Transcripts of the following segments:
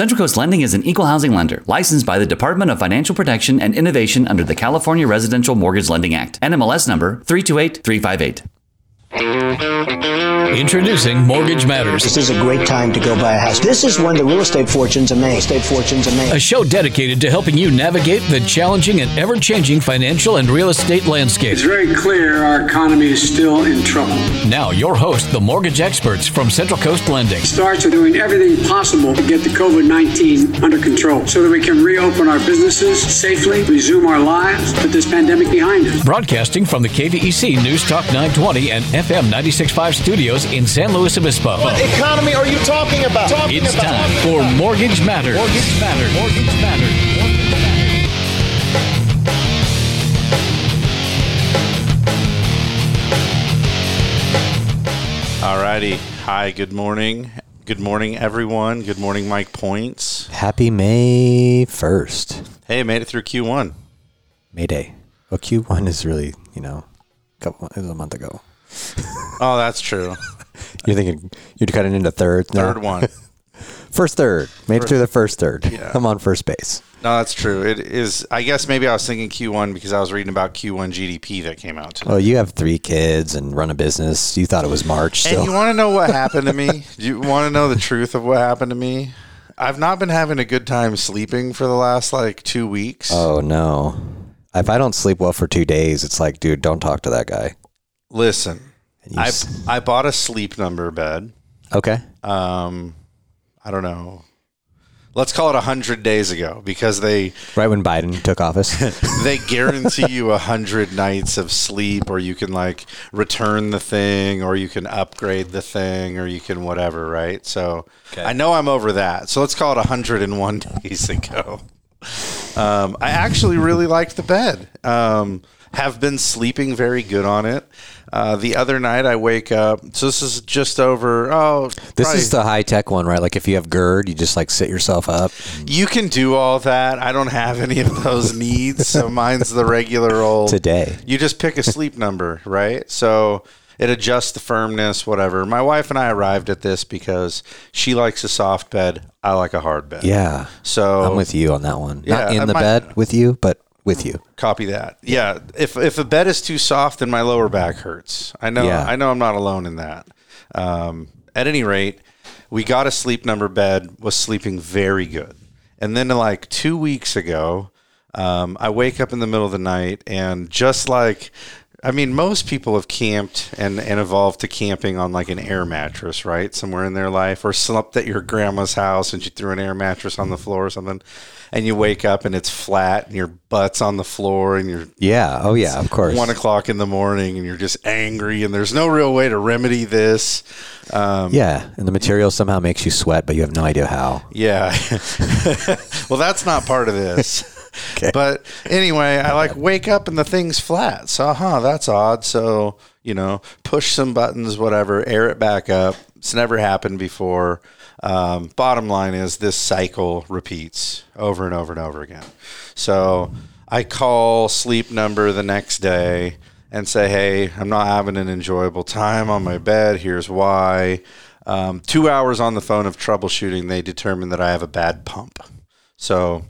Central Coast Lending is an equal housing lender licensed by the Department of Financial Protection and Innovation under the California Residential Mortgage Lending Act. NMLS number 328358. Introducing Mortgage Matters. This is a great time to go buy a house. This is when the real estate fortunes are made. Real estate fortunes are made. A show dedicated to helping you navigate the challenging and ever changing financial and real estate landscape. It's very clear our economy is still in trouble. Now, your host, the mortgage experts from Central Coast Lending. Starts with doing everything possible to get the COVID 19 under control so that we can reopen our businesses safely, resume our lives, put this pandemic behind us. Broadcasting from the KVEC News Talk 920 and FM 965 studios in San Luis Obispo. What economy are you talking about? Talking It's about. time for Mortgage Matters. Mortgage Matters. Mortgage Matters. Mortgage Matters. Alrighty. Hi, good morning. Good morning, everyone. Good morning, Mike Points. Happy May 1st. Hey, made it through Q1. May Day. Well, Q1 is really, you know, a couple, it was a month ago. Oh, that's true. You're thinking, you're cutting into thirds now? Third one. First third. Made it through the first third. Yeah. I'm on first base. No, that's true. It is. I guess maybe I was thinking Q1 because I was reading about Q1 GDP that came out today. Oh, you have three kids and run a business. You thought it was March And still. you want to know what happened to me? Do you want to know the truth of what happened to me? I've not been having a good time sleeping for the last like two weeks. oh, no. If I don't sleep well for two days, it's like, dude, don't talk to that guy. Listen, And you I s- I bought a sleep number bed. okay. Um, I don't know. Let's call it a hundred days ago because they Right when Biden took office. they guarantee you a hundred nights of sleep, or you can like return the thing, or you can upgrade the thing, or you can whatever, right? So I know I'm over that. So let's call it hundred and one days ago. Um, I actually really liked the bed. Um, have been sleeping very good on it. Uh, the other night I wake up. So this is just over. Oh, this probably- is the high tech one, right? Like if you have GERD, you just like sit yourself up. You can do all that. I don't have any of those needs, so mine's the regular old. Today. You just pick a sleep number, right? So it adjusts the firmness, whatever. My wife and I arrived at this because she likes a soft bed. I like a hard bed. Yeah. So I'm with you on that one. Yeah, Not in the bed with you, but with you. Copy that. Yeah. If if a bed is too soft, then my lower back hurts. I know. Yeah. I know. I'm not alone in that. Um, at any rate, we got a sleep number bed. Was sleeping very good, and then like two weeks ago, um, I wake up in the middle of the night and just like. I mean, most people have camped and, and evolved to camping on like an air mattress, right? Somewhere in their life, or slept at your grandma's house and she threw an air mattress on the floor or something. And you wake up and it's flat and your butt's on the floor and you're Yeah. Oh, yeah. Of course. one o'clock in the morning and you're just angry and there's no real way to remedy this. Um, Yeah, and the material somehow makes you sweat, but you have no idea how. yeah. well, that's not part of this. But anyway, I like wake up and the thing's flat. So, huh, that's odd. So, you know, push some buttons, whatever, air it back up. It's never happened before. Um, bottom line is this cycle repeats over and over and over again. So I call sleep number the next day and say, hey, I'm not having an enjoyable time on my bed. Here's why. Um, two hours on the phone of troubleshooting, they determine that I have a bad pump. So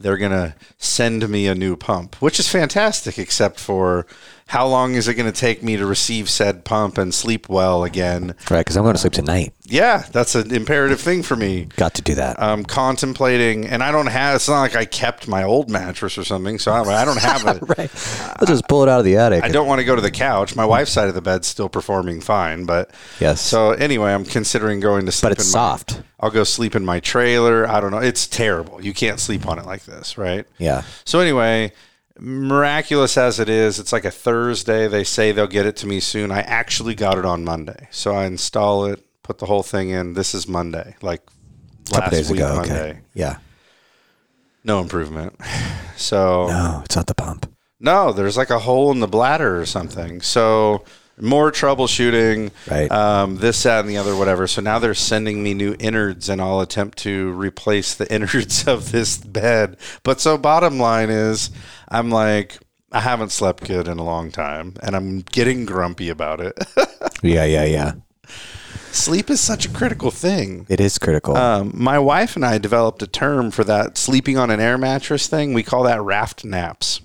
they're going to send me a new pump, which is fantastic, except for how long is it going to take me to receive said pump and sleep well again? Right, because I'm going to sleep tonight. Yeah, that's an imperative thing for me. Got to do that. I'm contemplating, and I don't have. It's not like I kept my old mattress or something, so I, I don't have it. right. I'll just pull it out of the attic. I don't want to go to the couch. My wife's side of the bed's still performing fine, but Yes. So anyway, I'm considering going to sleep. But it's in my- soft. I'll go sleep in my trailer. I don't know. It's terrible. You can't sleep on it like this, right? Yeah. So anyway, miraculous as it is, it's like a Thursday. They say they'll get it to me soon. I actually got it on Monday, so I install it, put the whole thing in. This is Monday, like A couple last days week ago. Monday. Okay. Yeah. No improvement. So No, it's not the pump. no, there's like a hole in the bladder or something. So more troubleshooting, Right. Um, this, that, and the other, whatever. So now they're sending me new innards, and I'll attempt to replace the innards of this bed. But so bottom line is, I'm like, I haven't slept good in a long time, and I'm getting grumpy about it. Yeah, yeah, yeah. Sleep is such a critical thing. It is critical. Um, my wife and I developed a term for that sleeping on an air mattress thing. We call that raft naps.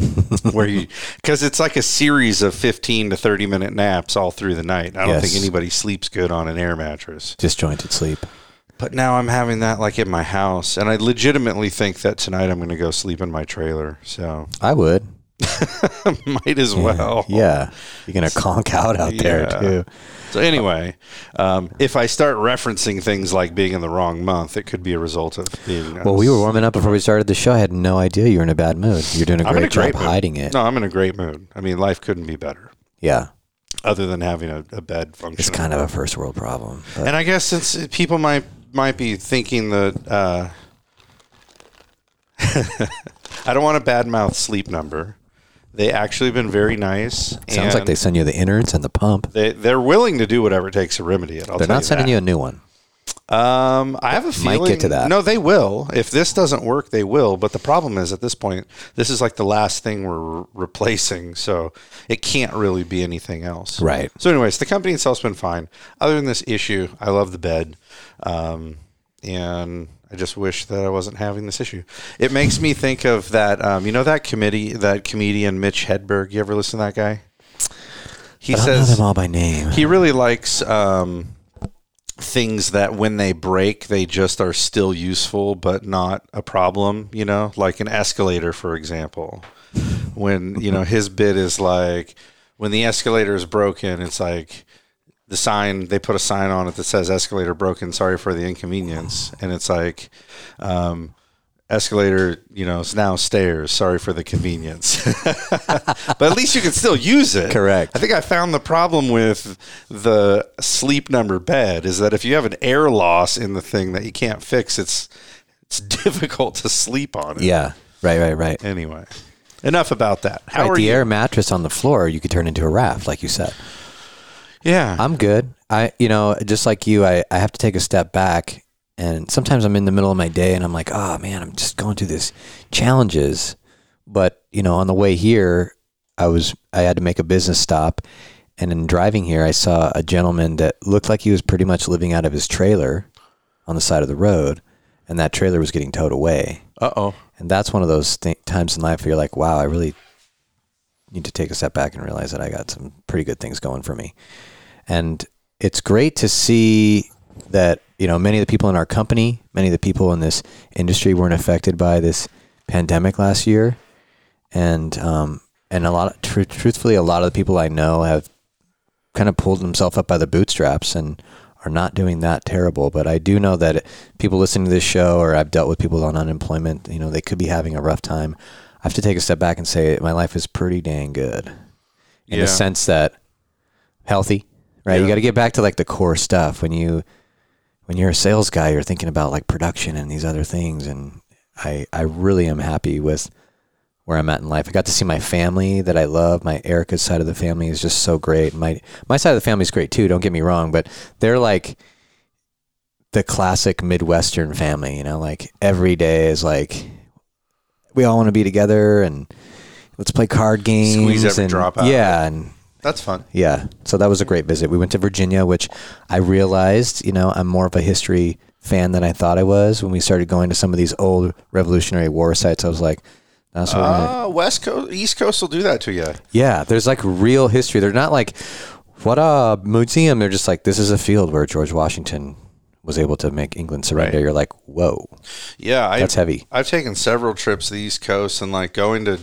where you because it's like a series of 15 to 30 minute naps all through the night. I don't Yes. think anybody sleeps good on an air mattress. Disjointed sleep. But now I'm having that like in my house and I legitimately think that tonight I'm going to go sleep in my trailer. So I would. might as well. Yeah. You're going to conk out out there, too. So anyway, um, if I start referencing things like being in the wrong month, it could be a result of being. uh, Well, we were warming up before we started the show. I had no idea you were in a bad mood. You're doing a great a great job mood. hiding it. No, I'm in a great mood. I mean, life couldn't be better, Yeah. other than having a, a bed function. It's kind of a first world problem. but- And I guess since people might might be thinking that uh, I don't want to badmouth Sleep Number. They actually been very nice. Sounds like they send you the innards and the pump. they they're willing to do whatever it takes to remedy it. I'll They're not sending you a new one. Um, I have a Might feeling. get to that. No, they will. If this doesn't work, they will. But the problem is, at this point, this is like the last thing we're re- replacing, so it can't really be anything else. Right. So, anyways, the company itself's been fine. Other than this issue, I love the bed, um, and I just wish that I wasn't having this issue. It makes me think of that. Um, you know that committee, that comedian Mitch Hedberg. You ever listen to that guy? He I don't know says them all by name. he really likes um, things that when they break, they just are still useful, but not a problem. You know, like an escalator, for example. When you know his bit is like when the escalator is broken, it's like the sign they put a sign on it that says escalator broken sorry for the inconvenience and it's like um, escalator you know is now stairs sorry for the convenience but at least you can still use it Correct. i think i found the problem with the sleep number bed is that if you have an air loss in the thing that you can't fix it's it's difficult to sleep on it Yeah. Right, right, right. anyway enough about that how right, are the you air mattress on the floor you could turn into a raft, like you said. Yeah I'm good. I, you know, just like you, I, I have to take a step back. And sometimes I'm in the middle of my day and I'm like, oh man, I'm just going through this challenges. But, you know, on the way here, I was, I had to make a business stop. And in driving here, I saw a gentleman that looked like he was pretty much living out of his trailer on the side of the road. And that trailer was getting towed away. uh-oh And that's one of those th- times in life where you're like, wow, I really need to take a step back and realize that I got some pretty good things going for me. And it's great to see that, you know, many of the people in our company, many of the people in this industry weren't affected by this pandemic last year. And, um, and a lot of, tr- truthfully, a lot of the people I know have kind of pulled themselves up by the bootstraps and are not doing that terrible. But I do know that people listening to this show, or I've dealt with people on unemployment, you know, they could be having a rough time. I have to take a step back and say my life is pretty dang good in Yeah. the sense that healthy, right? You got to get back to like the core stuff. When you, when you're a sales guy, you're thinking about like production and these other things. And I, I really am happy with where I'm at in life. I got to see my family that I love. My Erica's side of the family is just so great. My my side of the family is great too. Don't get me wrong, but they're like the classic Midwestern family. You know, like every day is like we all want to be together and let's play card games. Squeeze every and, drop out Yeah, and that's fun yeah. So that was a great visit. We went to Virginia, which I realized, you know, I'm more of a history fan than I thought I was. When we started going to some of these old Revolutionary War sites, I was like, that's what Uh, West Coast, East Coast will do that to you. yeah, there's like real history. They're not like what a museum. They're just like this is a field where George Washington was able to make England surrender. Right. You're like, whoa, Yeah, that's heavy. I've taken several trips to the East Coast and like going to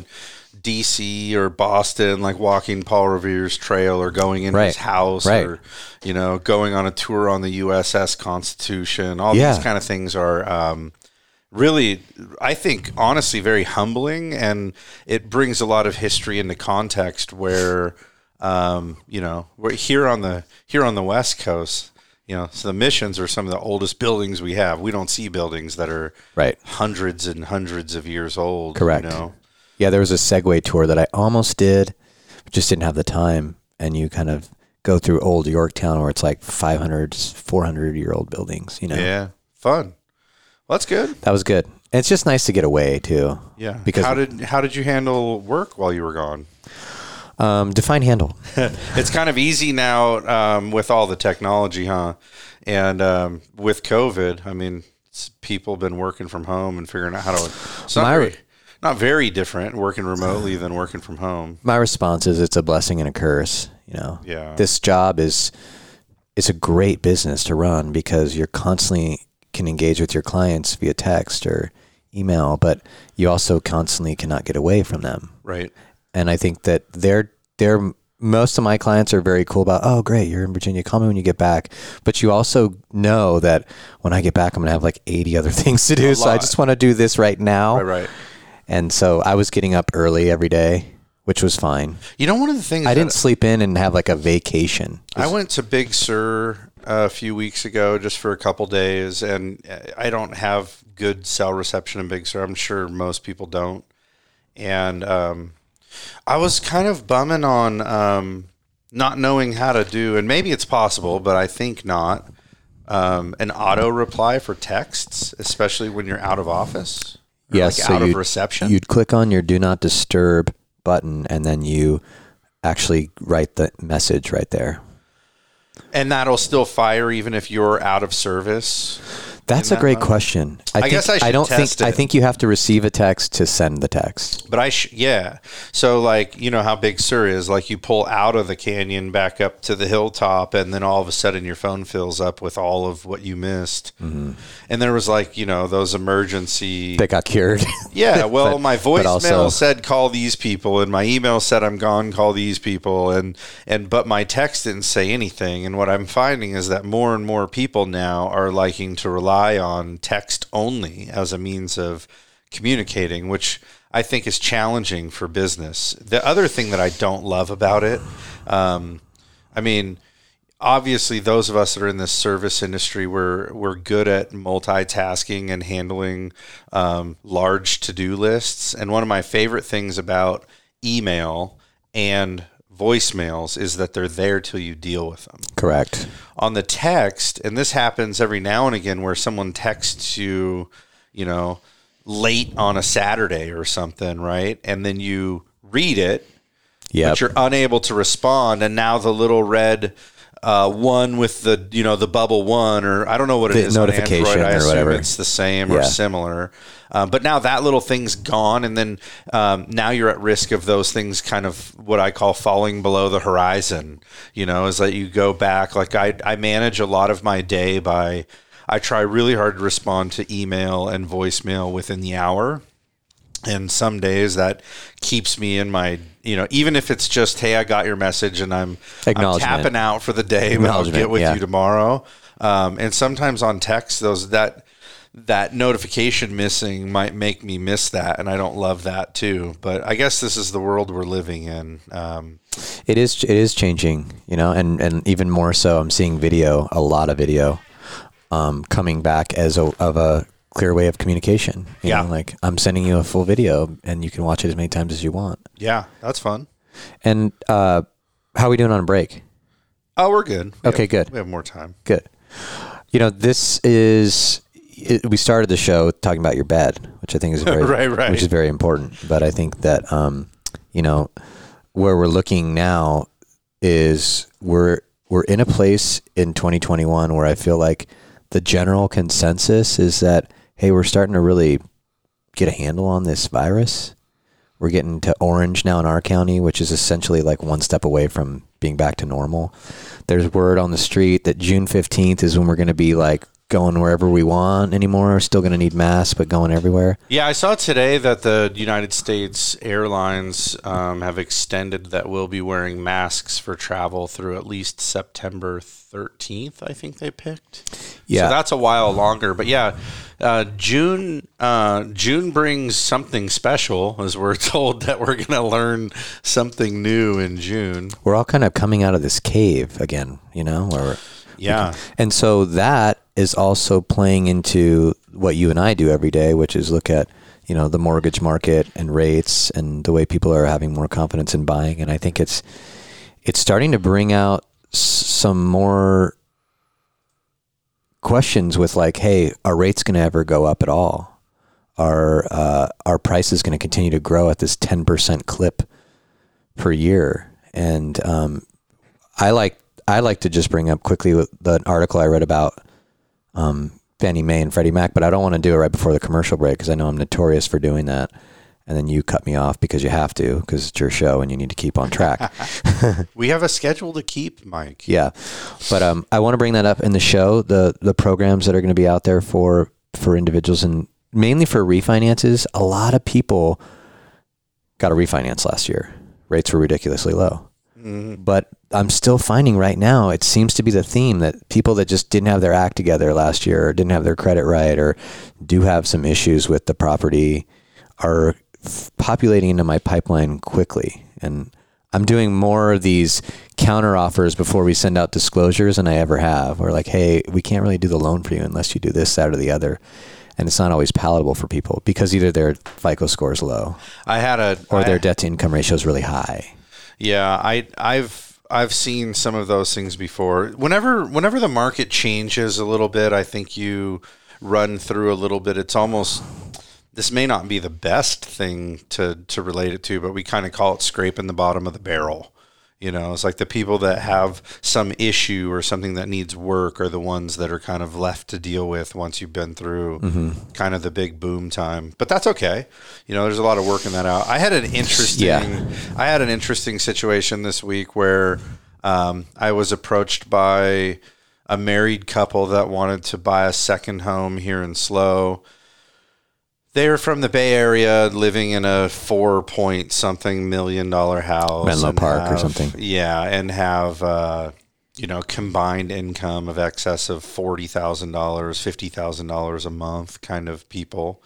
DC or Boston, like walking Paul Revere's trail or going into his house right. or, you know, going on a tour on the USS Constitution. All Yeah. these kind of things are um, really, I think, honestly, very humbling. And it brings a lot of history into context where, um, you know, we're here on the, here on the West Coast, you know, so the missions are some of the oldest buildings we have. We don't see buildings that are Right. hundreds and hundreds of years old. Correct. You know? Yeah, there was a Segway tour that I almost did, but just didn't have the time. And you kind of go through old Yorktown where it's like 500, 400 year old buildings, you know? Yeah. Fun. Well, that's good. That was good. And it's just nice to get away too. Yeah. Because how did how did you handle work while you were gone? Um, define handle. it's kind of easy now um, with all the technology, huh? And um, with COVID, I mean, people have been working from home and figuring out how to. My- not very different working remotely uh, than working from home. My response is it's a blessing and a curse. You know, Yeah. This job is it's a great business to run because you're constantly can engage with your clients via text or email, but you also constantly cannot get away from them. Right. And I think that they're they're most of my clients are very cool about, oh great, you're in Virginia, call me when you get back. But you also know that when I get back I'm gonna have like eighty other things to do. So I just want to do this right now. Right. Right. And so I was getting up early every day, which was fine. You know, one of the things I didn't sleep in and have like a vacation. I went to Big Sur a few weeks ago just for a couple days, and I don't have good cell reception in Big Sur. I'm sure most people don't. And um, I was kind of bumming on um, not knowing how to do, and maybe it's possible, but I think not. Um, an auto reply for texts, especially when you're out of office. Yes, like so out of reception. You'd click on your do not disturb button and then you actually write the message right there. and that'll still fire even if you're out of service. That's a great question. I, think, guess I should don't test think I think you have to receive a text to send the text. But I, sh- yeah. So, like, you know how Big Sur is? Like, you pull out of the canyon back up to the hilltop, and then all of a sudden your phone fills up with all of what you missed. Mm-hmm. And there was, like, you know, those emergency. That got cured. yeah. Well, But- my voicemail also- said call these people, and my email said I'm gone, call these people. And, and, but my text didn't say anything. And what I'm finding is that more and more people now are liking to rely on text only as a means of communicating, which I think is challenging for business. The other thing that I don't love about it, um, I mean, obviously those of us that are in this service industry we're we're good at multitasking and handling um, large to-do lists and one of my favorite things about email and voicemails is that they're there till you deal with them Correct. on the text, and this happens every now and again where someone texts you, you know, late on a Saturday or something, right? And then you read it, Yeah. but you're unable to respond, and now the little red uh, one with the you know the bubble one or I don't know what it The is on notification Android. I or assume whatever. it's the same or similar. Um, but now that little thing's gone, and then um, now you're at risk of those things kind of what I call falling below the horizon. You know, is that you go back. Like I, I manage a lot of my day by I try really hard to respond to email and voicemail within the hour. And some days that keeps me in my, you know, even if it's just, hey, I got your message and I'm, I'm tapping out for the day, but I'll get with yeah. you tomorrow. Um, and sometimes on text, those that that notification missing might make me miss that, and I don't love that too. But I guess this is the world we're living in. Um, It is it is changing, you know, and and even more so, I'm seeing video, a lot of video, um, coming back as a of a clear way of communication. You Yeah. know, like I'm sending you a full video, and you can watch it as many times as you want. yeah, that's fun. And uh, how are we doing on a break? Oh, we're good. We Okay, have- good. We have more time. Good. You know, this is it, we started the show talking about your bed, which I think is very, Right, right. which is very important. But I think that um, you know where we're looking now is we're we're in a place in 2021 where I feel like the general consensus is that hey, we're starting to really get a handle on this virus. We're getting to orange now in our county, which is essentially like one step away from being back to normal. There's word on the street that June 15th is when we're going to be like going wherever we want anymore. We're still going to need masks, but going everywhere. Yeah, I saw today that the United States Airlines um, have extended that we'll be wearing masks for travel through at least September 13th. I think they picked. Yeah. so that's a while longer. But yeah, uh, June uh, June brings something special, as we're told that we're going to learn something new in June. We're all kind of coming out of this cave again, you know, or Yeah, And so that is also playing into what you and I do every day, which is look at, you know, the mortgage market and rates and the way people are having more confidence in buying. And I think it's it's starting to bring out some more questions with like, hey, are rates going to ever go up at all? Are uh, are prices going to continue to grow at this ten percent clip per year. And um, I like I like to just bring up quickly the article I read about um, Fannie Mae and Freddie Mac, but I don't want to do it right before the commercial break because I know I'm notorious for doing that. And then you cut me off because you have to because it's your show and you need to keep on track. we have a schedule to keep, Mike. Yeah, but um, I want to bring that up in the show the the programs that are going to be out there for for individuals and mainly for refinances. A lot of people got a refinance last year. Rates were ridiculously low. Mm-hmm. But I'm still finding right now, it seems to be the theme that people that just didn't have their act together last year or didn't have their credit right or do have some issues with the property are populating into my pipeline quickly. And I'm doing more of these counter offers before we send out disclosures than I ever have. We're like, hey, we can't really do the loan for you unless you do this, that, or the other and it's not always palatable for people because either their FICO score is low. I had a or I, their debt to income ratio is really high. Yeah, I I've I've seen some of those things before. Whenever whenever the market changes a little bit, I think you run through a little bit. It's almost this may not be the best thing to to relate it to, but we kind of call it scraping the bottom of the barrel. You know, it's like the people that have some issue or something that needs work are the ones that are kind of left to deal with once you've been through mm-hmm. kind of the big boom time. But that's okay. You know, there's a lot of working that out. I had an interesting, yeah. I had an interesting situation this week where um, I was approached by a married couple that wanted to buy a second home here in SLO they were from the Bay Area, living in a four point something million dollar house, Menlo Park have, or something. Yeah, and have uh, you know combined income of excess of forty thousand dollars, fifty thousand dollars a month, kind of people.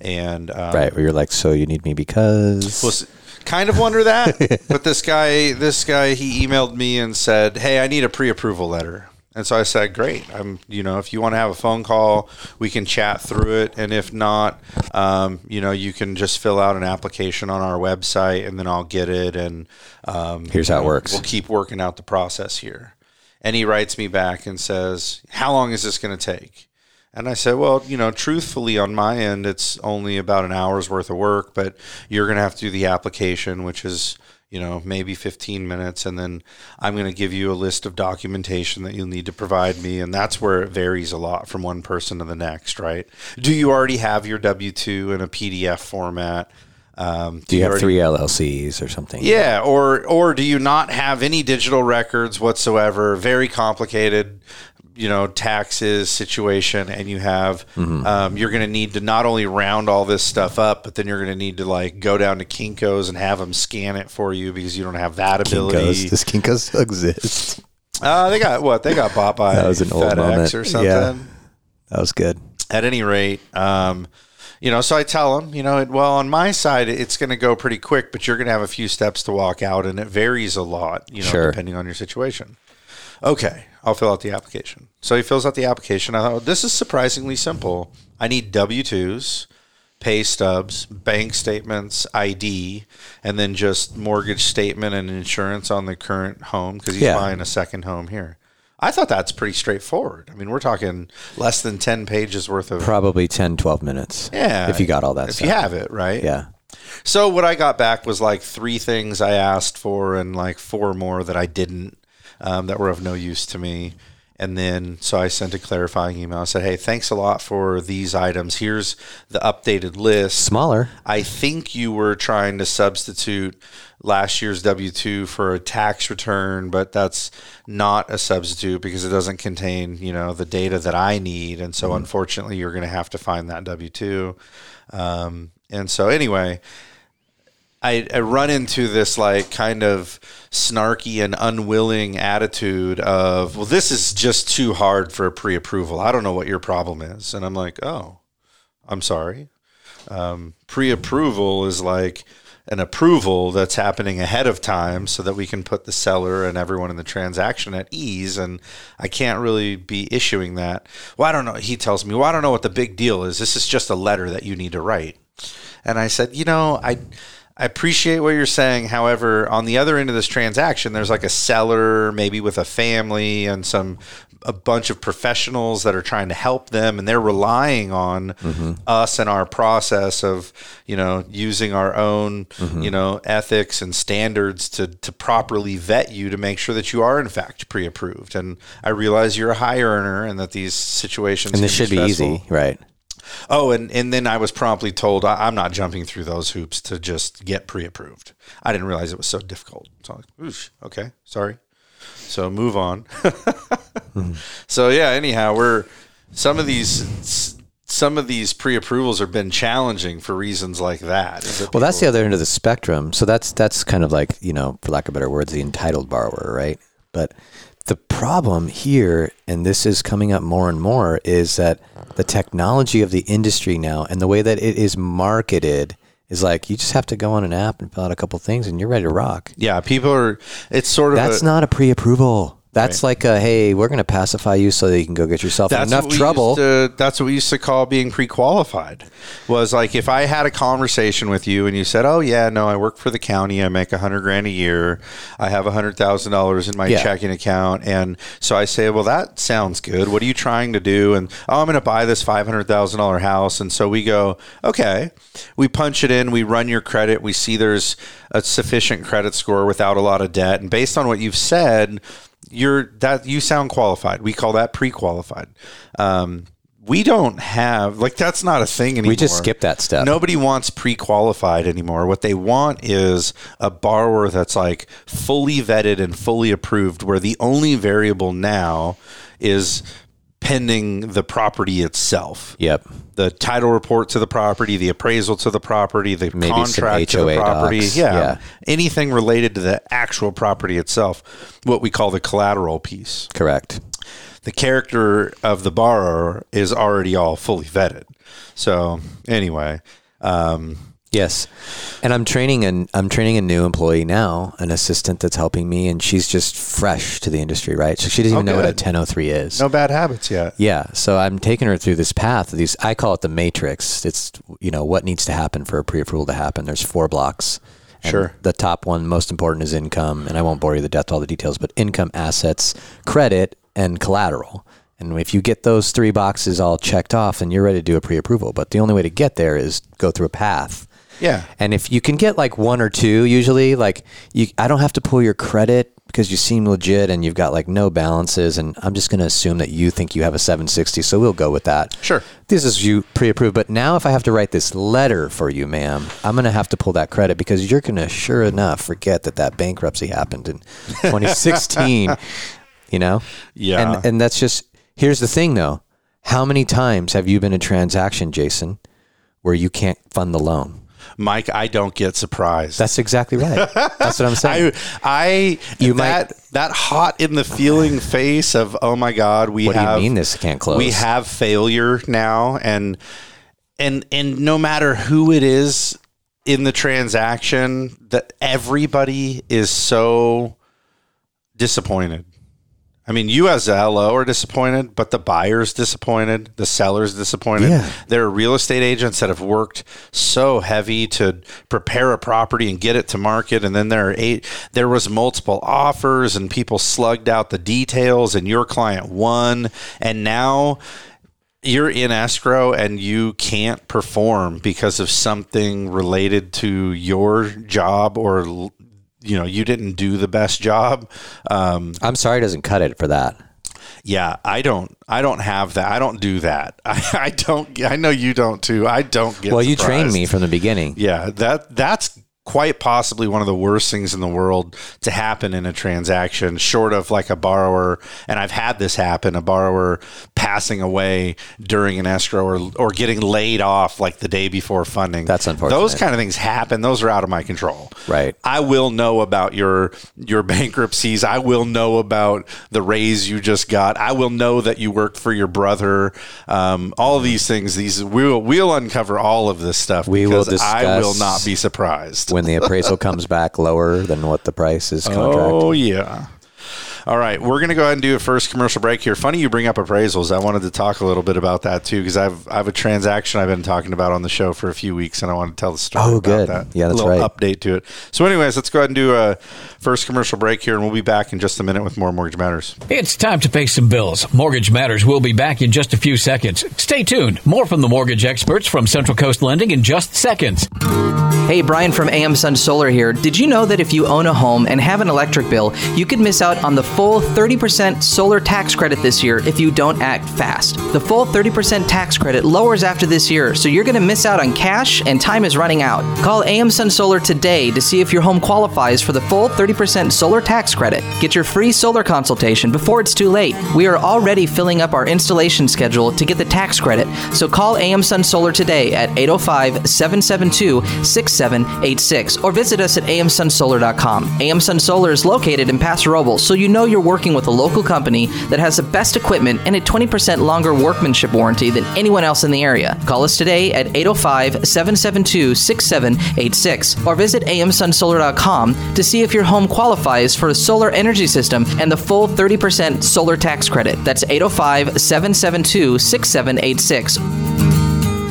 And um, right, where you're like, so you need me because. Well, kind of wonder that, but this guy, this guy, he emailed me and said, "Hey, I need a pre-approval letter." And so I said, "Great. I'm, you know, if you want to have a phone call, we can chat through it. And if not, um, you know, you can just fill out an application on our website, and then I'll get it. And um, here's how it works. We'll keep working out the process here." And he writes me back and says, "How long is this going to take?" And I said, well, you know, truthfully, on my end, it's only about an hour's worth of work, but you're going to have to do the application, which is you know, maybe 15 minutes, and then I'm going to give you a list of documentation that you'll need to provide me. And that's where it varies a lot from one person to the next, right? Do you already have your W 2 in a PDF format? Um, do, do, you, have already, three LLCs or something? Yeah, or or do you not have any digital records whatsoever? Very complicated you know taxes situation and you have mm-hmm. um, you're going to need to not only round all this stuff up but then you're going to need to like go down to Kinko's and have them scan it for you because you don't have that ability Kinko's. does Kinko's exist uh, they got what they got bought by that was an FedEx old moment. or something yeah, that was good at any rate um, you know so i tell them you know well on my side it's going to go pretty quick but you're going to have a few steps to walk out and it varies a lot you know sure. depending on your situation okay I'll fill out the application. So he fills out the application. I thought, this is surprisingly simple. I need W 2s, pay stubs, bank statements, ID, and then just mortgage statement and insurance on the current home because he's yeah. buying a second home here. I thought that's pretty straightforward. I mean, we're talking less than 10 pages worth of. Probably 10, 12 minutes. Yeah. If you got all that If stuff. you have it, right? Yeah. So what I got back was like three things I asked for and like four more that I didn't um, that were of no use to me. And then, so I sent a clarifying email. I said, "Hey, thanks a lot for these items. Here's the updated list. Smaller. I think you were trying to substitute last year's W two for a tax return, but that's not a substitute because it doesn't contain, you know, the data that I need. And so, mm unfortunately, you're going to have to find that W two. Um, and so, anyway." I, I run into this like kind of snarky and unwilling attitude of, well, this is just too hard for a pre-approval. I don't know what your problem is, and I'm like, oh, I'm sorry. Um, pre-approval is like an approval that's happening ahead of time so that we can put the seller and everyone in the transaction at ease. And I can't really be issuing that. Well, I don't know. He tells me, well, I don't know what the big deal is. This is just a letter that you need to write. And I said, you know, I I appreciate what you're saying. However, on the other end of this transaction, there's like a seller, maybe with a family and some a bunch of professionals that are trying to help them and they're relying on mm-hmm. us and our process of you know using our own mm-hmm. you know ethics and standards to to properly vet you to make sure that you are in fact pre-approved and i realize you're a high earner and that these situations and this should be stressful. easy, right? Oh, and, and then I was promptly told I, I'm not jumping through those hoops to just get pre-approved. I didn't realize it was so difficult. So, I like, okay, sorry. So move on. So yeah. Anyhow, we're some of these some of these pre-approvals have been challenging for reasons like that. that Well, that's the other end of the spectrum. So that's that's kind of like you know, for lack of better words, the entitled borrower, right? But the problem here, and this is coming up more and more, is that the technology of the industry now and the way that it is marketed is like you just have to go on an app and fill out a couple things and you're ready to rock. Yeah, people are. It's sort of That's a, not a pre-approval. That's like a hey, we're going to pacify you so that you can go get yourself That's enough trouble. To, that's what we used to call being pre-qualified. Was like if I had a conversation with you and you said, "Oh yeah, no, I work for the county. I make a hundred grand a year. I have a hundred thousand dollars in my Yeah. checking account." And so I say, "Well, that sounds good. What are you trying to do?" And oh, I'm going to buy this five hundred thousand dollar house. And so we go, "Okay." We punch it in. We run your credit. We see there's a sufficient credit score without a lot of debt. And based on what you've said, you're that you sound qualified. We call that pre-qualified. Um, we don't have like that's not a thing anymore. we just skip that step. Nobody wants pre-qualified anymore. What they want is a borrower that's like fully vetted and fully approved, where the only variable now is pending the property itself Yep. the title report to the property, the appraisal to the property, the Maybe contract to the property. Yeah. Yeah. Anything related to the actual property itself, what we call the collateral piece. Correct. The character of the borrower is already all fully vetted. So, anyway, um, Yes, and I'm training an I'm training a new employee now, an assistant that's helping me, and she's just fresh to the industry, right? So she doesn't oh, even Oh, know what a 1003 is. no bad habits yet. Yeah, so I'm taking her through this path. of These I call it the matrix. It's you know what needs to happen for a pre-approval to happen. There's four blocks. And Sure. The top one, most important, is income, and I won't bore you to death with all the details, but income, assets, credit, and collateral. And if you get those three boxes all checked off, then you're ready to do a pre-approval. But the only way to get there is go through a path. Yeah. And if you can get like one or two, usually, like you, I don't have to pull your credit because you seem legit and you've got like no balances. And I'm just going to assume that you think you have a 760. So we'll go with that. Sure. This is you pre approved. But now, if I have to write this letter for you, ma'am, I'm going to have to pull that credit because you're going to sure enough forget that that bankruptcy happened in 2016. you know? Yeah. And, and that's just, here's the thing though. How many times have you been in a transaction, Jason, where you can't fund the loan? Mike, I don't get surprised. That's exactly right. That's what I'm saying. I, I You that that hot in the feeling face of oh my god, we what do have you mean this can't close? we have failure now, and and and no matter who it is in the transaction, that everybody is so disappointed. I mean, you as a LO are disappointed, but the buyer's disappointed, the seller's disappointed. Yeah. There are real estate agents that have worked so heavy to prepare a property and get it to market, and then there are eight. There was multiple offers, and people slugged out the details, and your client won, and now you're in escrow and you can't perform because of something related to your job or you know you didn't do the best job. Um, I'm sorry, it doesn't cut it for that. yeah i don't i don't have that. I don't do that. I, I don't i know you don't too. I don't get Well, you trained me from the beginning. yeah that that's quite possibly one of the worst things in the world to happen in a transaction short of like a borrower and I've had this happen a borrower passing away during an escrow or or getting laid off like the day before funding. That's unfortunate. those kind of things happen. Those are out of my control. Right. I will know about your your bankruptcies. I will know about the raise you just got. I will know that you worked for your brother. Um, all these things these we'll we'll uncover all of this stuff We will because I will not be surprised When the appraisal comes back lower than what the price is contract. Oh yeah. All right, we're going to go ahead and do a first commercial break here. Funny you bring up appraisals. I wanted to talk a little bit about that too because I've I have a transaction I've been talking about on the show for a few weeks, and I want to tell the story. Oh, about good. That. Yeah, that's a little right. Update to it. So, anyways, let's go ahead and do a first commercial break here, and we'll be back in just a minute with more Mortgage Matters. It's time to pay some bills. Mortgage Matters will be back in just a few seconds. Stay tuned. More from the mortgage experts from Central Coast Lending in just seconds. Hey, Brian from AM Sun Solar here. Did you know that if you own a home and have an electric bill, you could miss out on the full 30% solar tax credit this year if you don't act fast? The full 30% tax credit lowers after this year, so you're going to miss out on cash and time is running out. Call AM Sun Solar today to see if your home qualifies for the full 30% solar tax credit. Get your free solar consultation before it's too late. We are already filling up our installation schedule to get the tax credit, so call AM Sun Solar today at 805 772 6786 or visit us at amsunsolar.com. AM Sun Solar is located in Paso Robles, so you know you're working with a local company that has the best equipment and a 20% longer workmanship warranty than anyone else in the area. Call us today at 805 772 6786 or visit amsunsolar.com to see if your home qualifies for a solar energy system and the full 30% solar tax credit. That's 805 772 6786.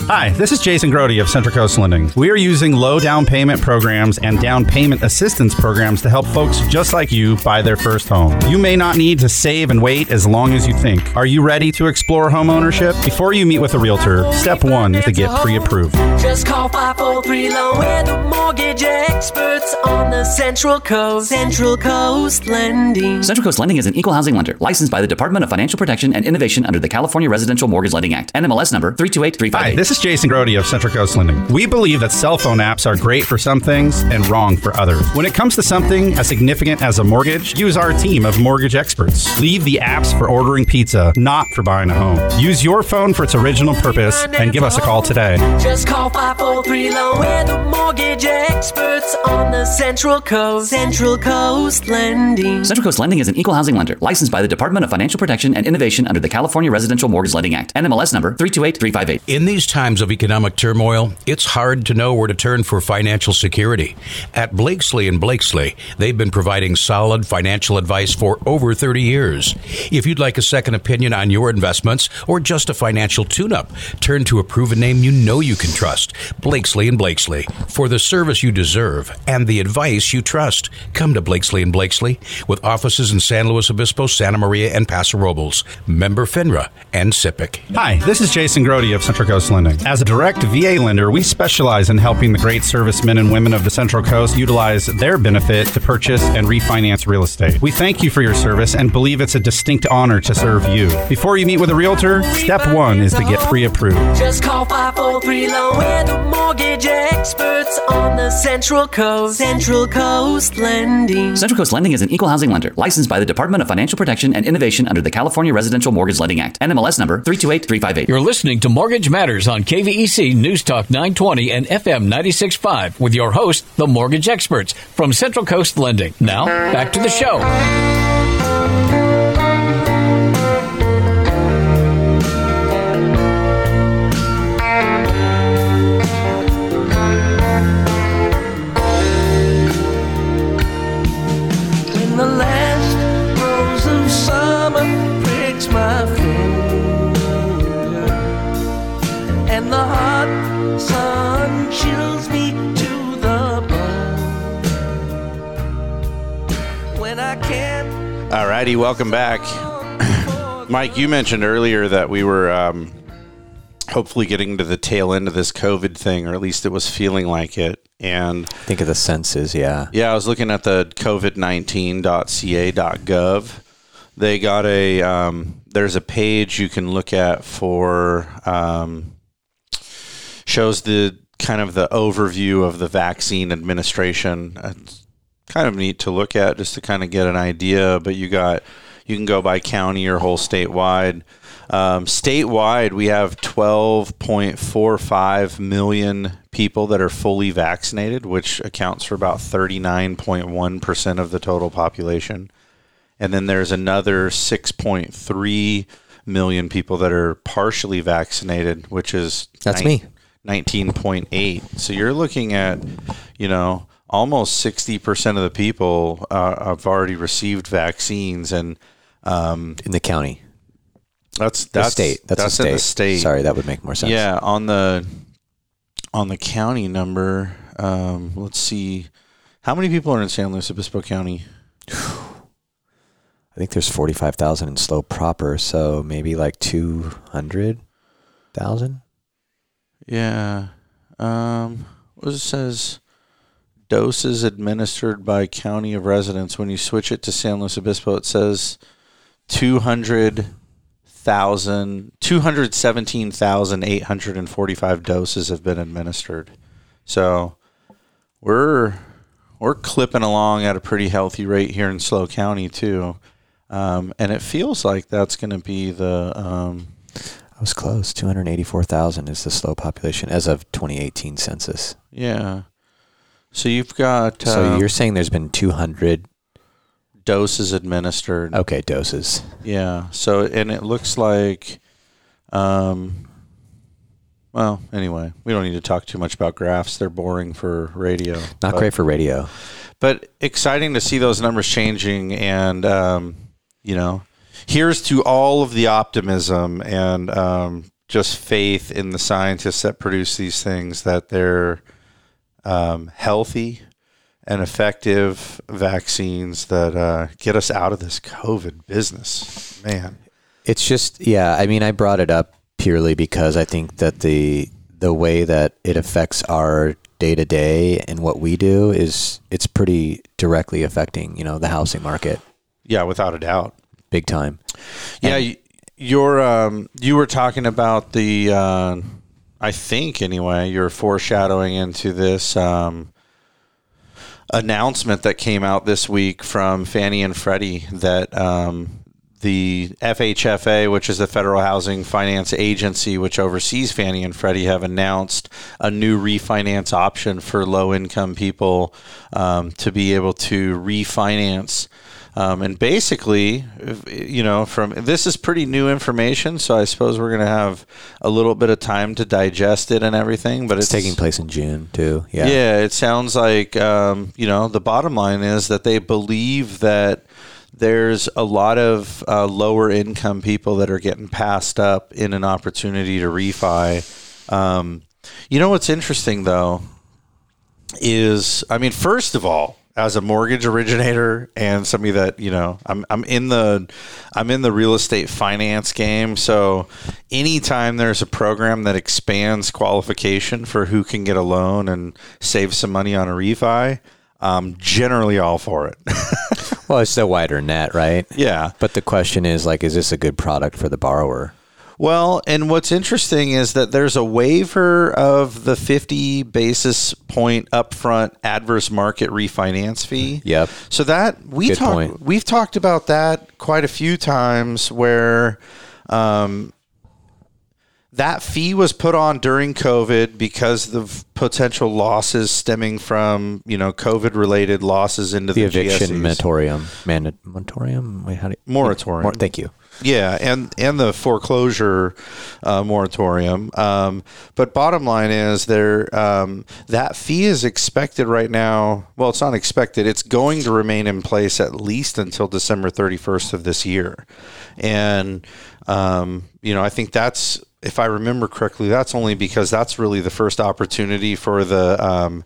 Hi, this is Jason Grody of Central Coast Lending. We are using low down payment programs and down payment assistance programs to help folks just like you buy their first home. You may not need to save and wait as long as you think. Are you ready to explore home ownership? Before you meet with a realtor, step one is to get pre approved. Just call 543 Loan. We're the mortgage experts on the Central Coast. Central Coast Lending. Central Coast Lending is an equal housing lender licensed by the Department of Financial Protection and Innovation under the California Residential Mortgage Lending Act. NMLS number 328358. Hi, this is Jason Grody of Central Coast Lending. We believe that cell phone apps are great for some things and wrong for others. When it comes to something as significant as a mortgage, use our team of mortgage experts. Leave the apps for ordering pizza, not for buying a home. Use your phone for its original purpose and give us a call today. Just call 543 Loan. We're the mortgage experts on the Central Coast. Central Coast Lending. Central Coast Lending is an equal housing lender licensed by the Department of Financial Protection and Innovation under the California Residential Mortgage Lending Act. NMLS number 328358. In these times of economic turmoil, it's hard to know where to turn for financial security. At Blakeslee and Blakeslee, they've been providing solid financial advice for over 30 years. If you'd like a second opinion on your investments or just a financial tune-up, turn to a proven name you know you can trust. Blakeslee and Blakeslee. For the service you deserve and the advice you trust, come to Blakeslee and Blakeslee with offices in San Luis Obispo, Santa Maria, and Paso Robles. Member FINRA and SIPC. Hi, this is Jason Grody of Central Coast Lending. As a direct VA lender, we specialize in helping the great servicemen and women of the Central Coast utilize their benefit to purchase and refinance real estate. We thank you for your service and believe it's a distinct honor to serve you. Before you meet with a realtor, step one is to get pre approved. Just call 543 Loan. We're the mortgage experts on the Central Coast. Central Coast Lending. Central Coast Lending is an equal housing lender licensed by the Department of Financial Protection and Innovation under the California Residential Mortgage Lending Act. NMLS number 328358. You're listening to Mortgage Matters on KVEC News Talk 920 and FM 965 with your host, the mortgage experts from Central Coast Lending. Now, back to the show. And the hot sun chills me to the bone. When I can't Alrighty, welcome back. Mike, you mentioned earlier that we were um, hopefully getting to the tail end of this COVID thing, or at least it was feeling like it. And Think of the senses, yeah. yeah, I was looking at the covid19.ca.gov. They got a um, there's a page you can look at for um, shows the kind of the overview of the vaccine administration. It's kind of neat to look at just to kind of get an idea. But you got you can go by county or whole statewide. Um, statewide, we have 12.45 million people that are fully vaccinated, which accounts for about 39.1% of the total population. And then there's another 6.3 million people that are partially vaccinated, which is That's me. 19.8. So you're looking at, you know, almost sixty percent of the people uh, have already received vaccines, and um, in the county. That's The that's state. That's, that's state. in the state. Sorry, that would make more sense. Yeah, on the on the county number, um, let's see, how many people are in San Luis Obispo County? I think there's 45,000 in SLO proper, so maybe like 200,000. Yeah. Um, what it says doses administered by county of residents. When you switch it to San Luis Obispo, it says 200,000, 217,845 doses have been administered. So we're we're clipping along at a pretty healthy rate here in SLO County too. Um, and it feels like that's going to be the um, was close. 284,000 is the SLO population as of 2018 census. Yeah. So you've got. So um, you're saying there's been 200 doses administered. Okay, doses. Yeah. So and it looks like, um, well, anyway, we don't need to talk too much about graphs. They're boring for radio. Not but- great for radio. but exciting to see those numbers changing and um, you know here's to all of the optimism and um, just faith in the scientists that produce these things that they're um, healthy and effective vaccines that uh, get us out of this covid business. Man. It's just yeah, I mean I brought it up purely because I think that the the way that it affects our day to day and what we do is it's pretty directly affecting, you know, the housing market. Yeah without a doubt big time. Yeah, y you're um, you were talking about the uh, I think anyway, you're foreshadowing into this um, announcement that came out this week from Fannie and Freddie that um, the FHFA, which is the Federal Housing Finance Agency, which oversees Fannie and Freddie, have announced a new refinance option for low income people um, to be able to refinance. Um, and basically, you know, from this is pretty new information, so I suppose we're going to have a little bit of time to digest it and everything. But It's, it's, taking place in June too. Yeah. yeah, it sounds like um, you know the bottom line is that they believe that there's a lot of uh, lower income people that are getting passed up in an opportunity to refi. Um, you know what's interesting though is I mean first of all as a mortgage originator and somebody that you know I'm I'm in the I'm in the real estate finance game so anytime there's a program that expands qualification for who can get a loan and save some money on a refi I'm generally all for it Well, it's the wider net, right? Yeah. But the question is like is this a good product for the borrower? Well, and what's interesting is that there's a waiver of the 50 basis point upfront adverse market refinance fee. Yep. So that we Good talked point. we've talked about that quite a few times where um, that fee was put on during COVID because the potential losses stemming from you know COVID related losses into The the, eviction GSEs. moratorium. Moratorium? Wait, how do you, Moratorium. Mor- thank you. Yeah, and and the foreclosure uh, moratorium. Um, but bottom line is there um, that fee is expected right now. Well, it's not expected. It's going to remain in place at least until December thirty first of this year, and um, you know I think that's if I remember correctly, that's only because that's really the first opportunity for the um,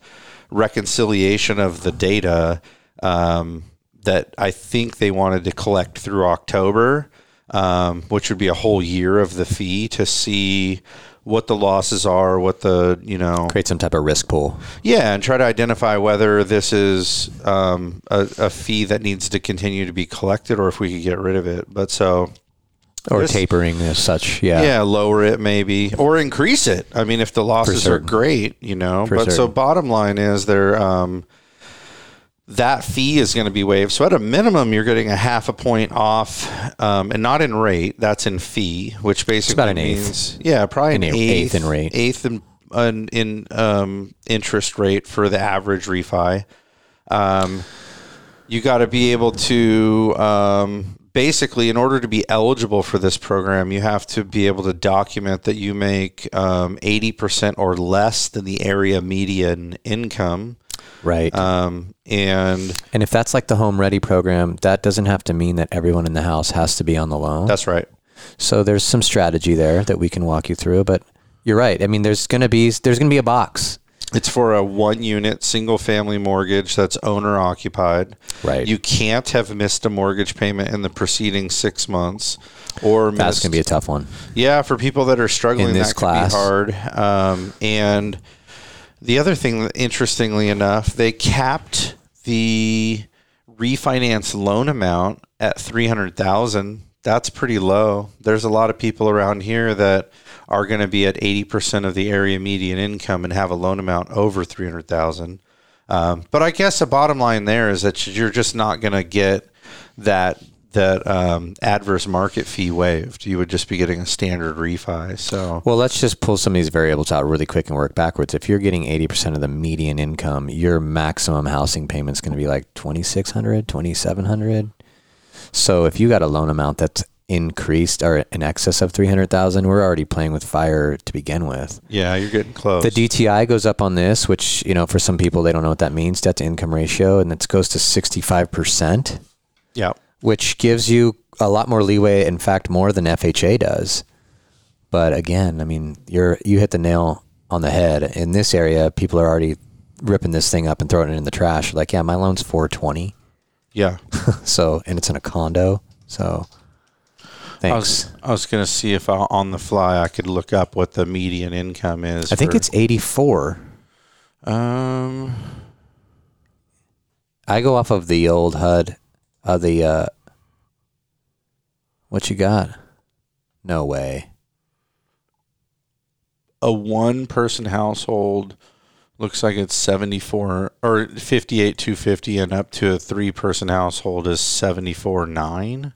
reconciliation of the data um, that I think they wanted to collect through October, um, which would be a whole year of the fee to see what the losses are, what the you know Create some type of risk pool. yeah, and try to identify whether this is um, a, a fee that needs to continue to be collected or if we could get rid of it. But so Or This- tapering as such. Yeah. yeah. lower it maybe or increase it. I mean, if the losses are great, you know. For but so bottom line is there um, that fee is going to be waived. So at a minimum, you're getting a half a point off, um, and not in rate. That's in fee, which basically an eighth. means yeah, probably an, An eighth, eighth in rate. eighth in in, in um, interest rate for the average refi. Um, you got to be able to um, basically in order to be eligible for this program you have to be able to document that you make um, 80% or less than the area median income Right. Um, and and if that's like the home ready program, that doesn't have to mean that everyone in the house has to be on the loan. that's right. So there's some strategy there that we can walk you through, but you're right. I mean, there's going to be there's going to be a box. It's for a one unit single family mortgage that's owner occupied. Right. You can't have missed a mortgage payment in the preceding six months or That's missed going to be a tough one. Yeah, for people that are struggling, In this that class. hard. Um, and the other thing, interestingly enough, they capped the refinance loan amount at three hundred thousand. That's pretty low. There's a lot of people around here that are going to be at eighty percent of the area median income and have a loan amount over three hundred thousand. Um, but I guess the bottom line there is that you're just not going to get that that um, adverse market fee waived. You would just be getting a standard refi. So Well, let's just pull some of these variables out really quick and work backwards. If you're getting 80% of the median income, your maximum housing payment is going to be like 2600 2700 So if you got a loan amount that's increased or in excess of 300,000, we're already playing with fire to begin with. yeah, you're getting close. The DTI goes up on this, which, you know, for some people, they don't know what that means, debt to income ratio, and it goes to 65%, yeah. Which gives you a lot more leeway, in fact, more than FHA does. But again, I mean, you're you hit the nail on the head. In this area, people are already ripping this thing up and throwing it in the trash. Like, yeah, my loan's 420. Yeah. So, and it's in a condo. So, I thanks. was, I was going to see if I, on the fly I could look up what the median income is. I think for- it's 84. Um, I go off of the old HUD, uh, the uh, what you got? No way. a one person household looks like it's 74 or 58 250 and up to a three person household is 74 9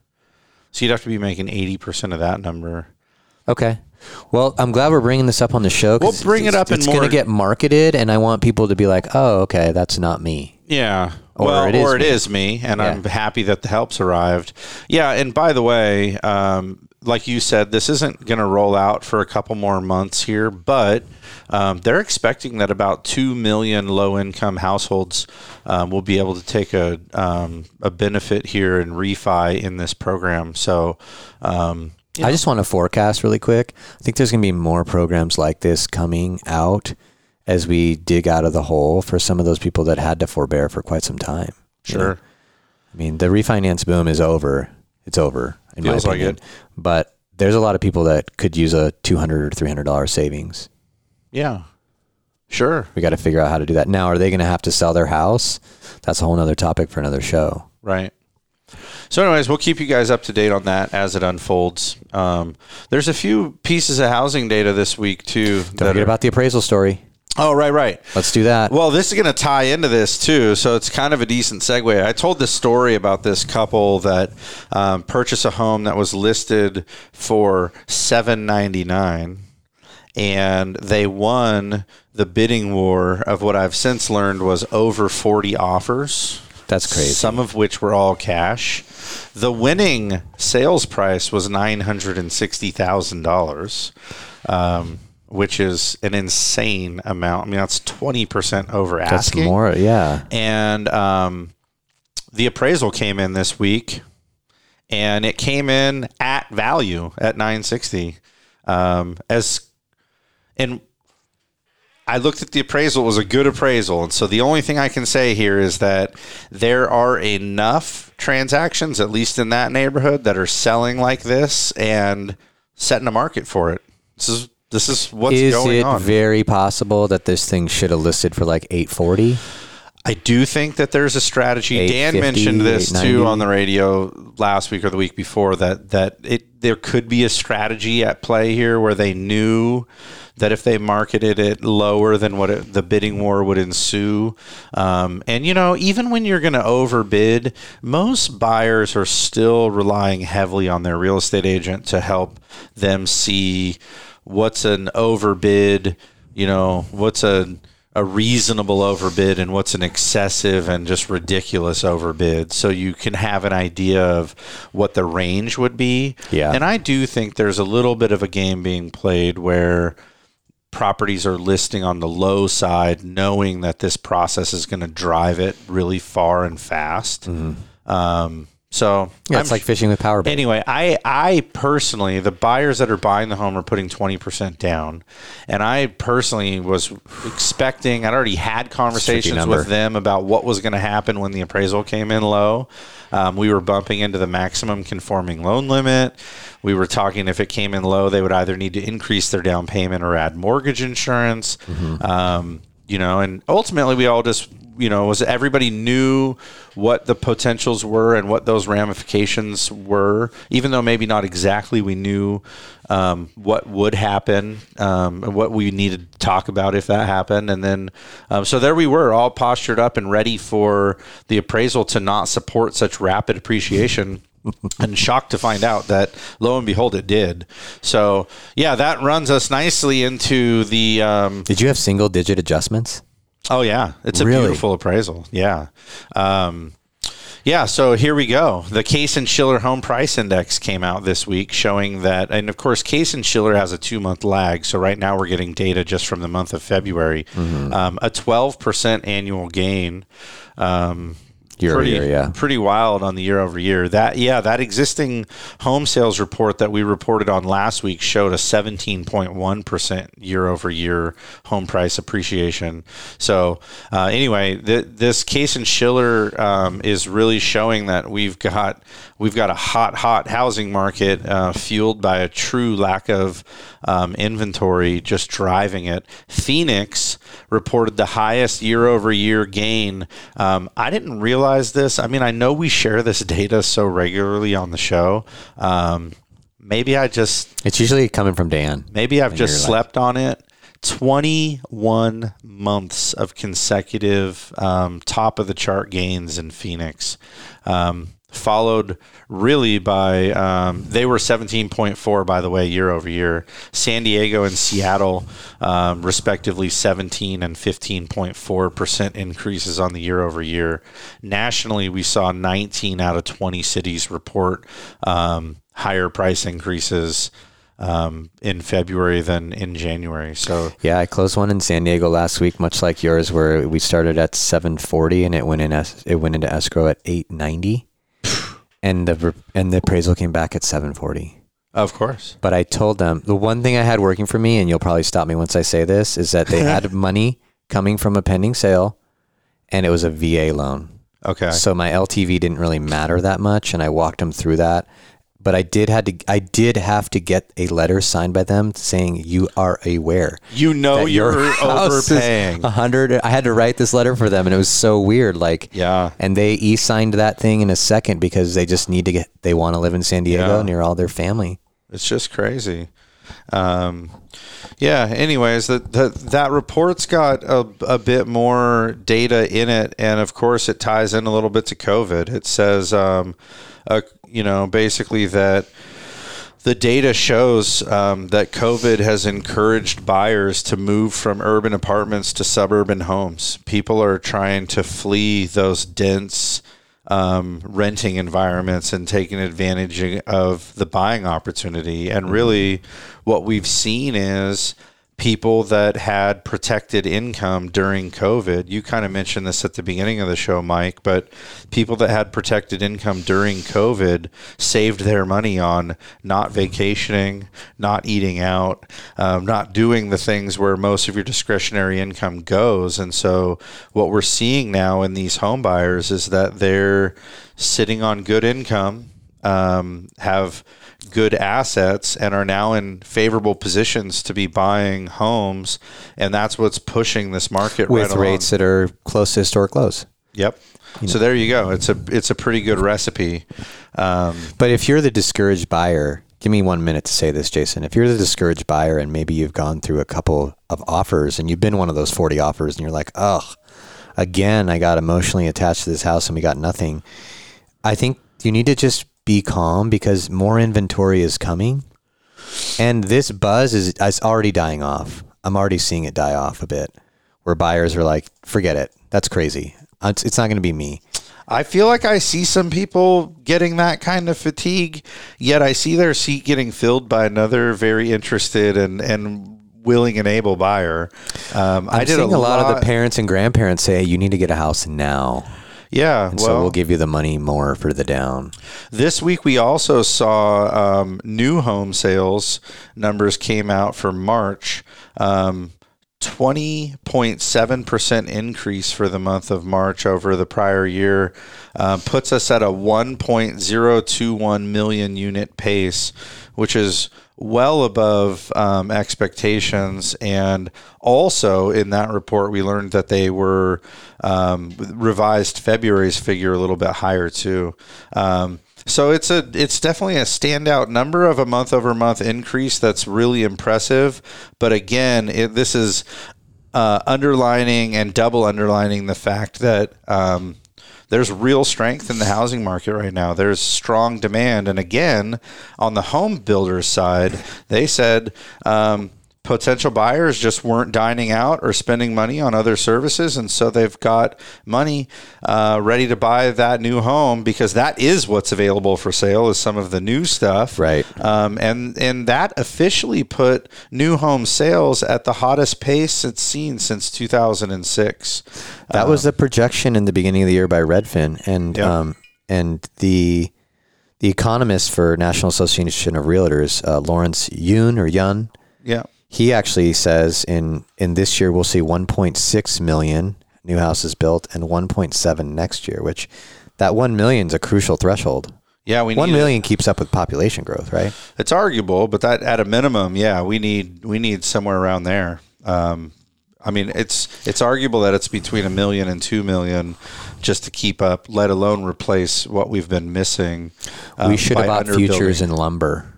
so you'd have to be making 80% of that number Okay. Well, I'm glad we're bringing this up on the show. We'll bring it up in It's going to get marketed, and I want people to be like, "Oh, okay, that's not me." yeah Or well it is or it me. is me and Yeah. i'm happy that the help's arrived yeah and by the way um, like you said this isn't going to roll out for a couple more months here but um, they're expecting that about 2 million low income households um, will be able to take a, um, a benefit here and refi in this program so um, I just want to forecast really quick. I think there's going to be more programs like this coming out as we dig out of the hole for some of those people that had to forbear for quite some time. you know? Sure. I mean, the refinance boom is over. It's over. In Feels my like opinion. it. But there's a lot of people that could use a 200 or 300 dollar savings. yeah sure We got to figure out how to do that. Now, are they going to have to sell their house? That's a whole nother topic for another show. Right. So, anyways, we'll keep you guys up to date on that as it unfolds. Um, there's a few pieces of housing data this week too. Don't forget about the appraisal story. Oh, right, right. Let's do that. Well, this is going to tie into this too, so it's kind of a decent segue. I told this story about this couple that um, purchased a home that was listed for seven ninety nine, and they won the bidding war of what I've since learned was over forty offers. That's crazy. Some of which were all cash. The winning sales price was nine hundred and sixty thousand dollars, um, which is an insane amount. I mean, that's twenty percent over asking. That's more. Yeah. And um, the appraisal came in this week, and it came in at value at nine sixty. Um, as and I looked at the appraisal; it was a good appraisal, and so the only thing I can say here is that there are enough transactions, at least in that neighborhood, that are selling like this and setting a market for it. This is this is what's is going it on. very possible that this thing should have listed for like 840? I do think that there's a strategy. Dan mentioned this too on the radio last week or the week before that that it there could be a strategy at play here where they knew that if they marketed it lower than what it, the bidding war would ensue, um, and you know even when you're going to overbid, most buyers are still relying heavily on their real estate agent to help them see what's an overbid, you know what's a a reasonable overbid and what's an excessive and just ridiculous overbid so you can have an idea of what the range would be Yeah. and i do think there's a little bit of a game being played where properties are listing on the low side, knowing that this process is going to drive it really far and fast. Um, so Yeah, it's like fishing with power. Anyway, I I personally, the buyers that are buying the home are putting twenty percent down, and I personally was expecting. I'd already had conversations with them about what was going to happen when the appraisal came in low. Um, we were bumping into the maximum conforming loan limit. We were talking if it came in low, they would either need to increase their down payment or add mortgage insurance. Um, you know, and ultimately we all just you know was everybody knew what the potentials were and what those ramifications were even though maybe not exactly we knew um, what would happen um, and what we needed to talk about if that happened and then um, so there we were all postured up and ready for the appraisal to not support such rapid appreciation and shocked to find out that lo and behold it did so yeah that runs us nicely into the um, Did you have single digit adjustments? Oh yeah, it's a Really? beautiful appraisal. Yeah, um, yeah. So here we go. The Case and Shiller Home Price Index came out this week, showing that, and of course, Case and Shiller has a two-month lag. So right now we're getting data just from the month of February. Mm-hmm. Um, a twelve percent annual gain. Um, Year pretty, year, yeah. pretty wild on the year over year. That yeah, that existing home sales report that we reported on last week showed a 17.1 percent year over year home price appreciation. So uh, anyway, th- this case in Shiller um, is really showing that we've got we've got a hot hot housing market uh, fueled by a true lack of um, inventory just driving it. Phoenix reported the highest year over year gain. Um, I didn't realize this. I mean, I know we share this data so regularly on the show. Um, maybe I just It's usually coming from Dan. maybe I've just slept on it. 21 months of consecutive um, top of the chart gains in Phoenix. Um, followed really by um, they were 17.4 by the way year over year. San diego and seattle um, respectively 17 and 15.4 percent increases on the year over year. Nationally we saw 19 out of 20 cities report um, higher price increases um, in february than in january. So Yeah, I closed one in San Diego last week, much like yours, where we started at 740 and it went in es- it went into escrow at 890, and the and the appraisal came back at 740. of course But I told them the one thing I had working for me, and you'll probably stop me once I say this, is that they had money coming from a pending sale, and it was a VA loan. okay So my LTV didn't really matter that much, and I walked them through that. But I did had to I did have to get a letter signed by them saying you are aware. you know you're overpaying A hundred. I had to write this letter for them, and it was so weird. Like, Yeah. and they e-signed that thing in a second because they just need to get. They want to live in San Diego Yeah. near all their family. It's just crazy. Um, yeah. Anyways, that that that report's got a, a bit more data in it, and of course, it ties in a little bit to COVID. It says, um, uh, you know, basically that the data shows um, that COVID has encouraged buyers to move from urban apartments to suburban homes. People are trying to flee those dense um, renting environments and taking advantage of the buying opportunity. And really, what we've seen is people that had protected income during COVID. You kind of mentioned this at the beginning of the show, Mike, but people that had protected income during COVID saved their money on not vacationing, not eating out, um, not doing the things where most of your discretionary income goes. And so, what we're seeing now in these home buyers is that they're sitting on good income, um, have good assets and are now in favorable positions to be buying homes and that's what's pushing this market with right along. rates that are close to historic lows. Yep. So there you go. It's a it's a pretty good recipe. Um, But if you're the discouraged buyer, give me one minute to say this, Jason. If you're the discouraged buyer and maybe you've gone through a couple of offers and you've been one of those 40 offers and you're like, ugh, again, I got emotionally attached to this house and we got nothing. I think you need to just be calm because more inventory is coming. And this buzz is, is already dying off. I'm already seeing it die off a bit where buyers are like, forget it. That's crazy. It's, it's not going to be me. I feel like I see some people getting that kind of fatigue, yet I see their seat getting filled by another very interested and and willing and able buyer. Um, I'm I did seeing a a lot, of the parents and grandparents say, "You need to get a house now." Yeah, and well, so we'll give you the money more for the down. This week we also saw um, new home sales numbers came out for March. Um, 20.7% increase for the month of March over the prior year uh, puts us at a 1.021 million unit pace, which is well above um, expectations. And also in that report, we learned that they were um, revised February's figure a little bit higher too. Um, so it's a it's definitely a standout number of a month over month increase that's really impressive. But again, it, this is uh, underlining and double underlining the fact that um, there's real strength in the housing market right now. There's strong demand, and again, on the home builders side, they said. Um, potential buyers just weren't dining out or spending money on other services and so they've got money uh, ready to buy that new home because that is what's available for sale is some of the new stuff. Right. Um, and and that officially put new home sales at the hottest pace it's seen since 2006 That was the projection in the beginning of the year by Redfin, and Yeah. um, and the the economist for National Association of Realtors, uh, Lawrence Yun or Yun, yeah he actually says in in this year we'll see 1.6 million new houses built and 1.7 next year, which that 1 million is a crucial threshold. Yeah, we One need it. million keeps up with population growth, right? It's arguable, but that at a minimum, yeah, we need we need somewhere around there. Um, I mean, it's it's arguable that it's between a million and two million just to keep up, let alone replace what we've been missing. um, we should have bought futures in lumber.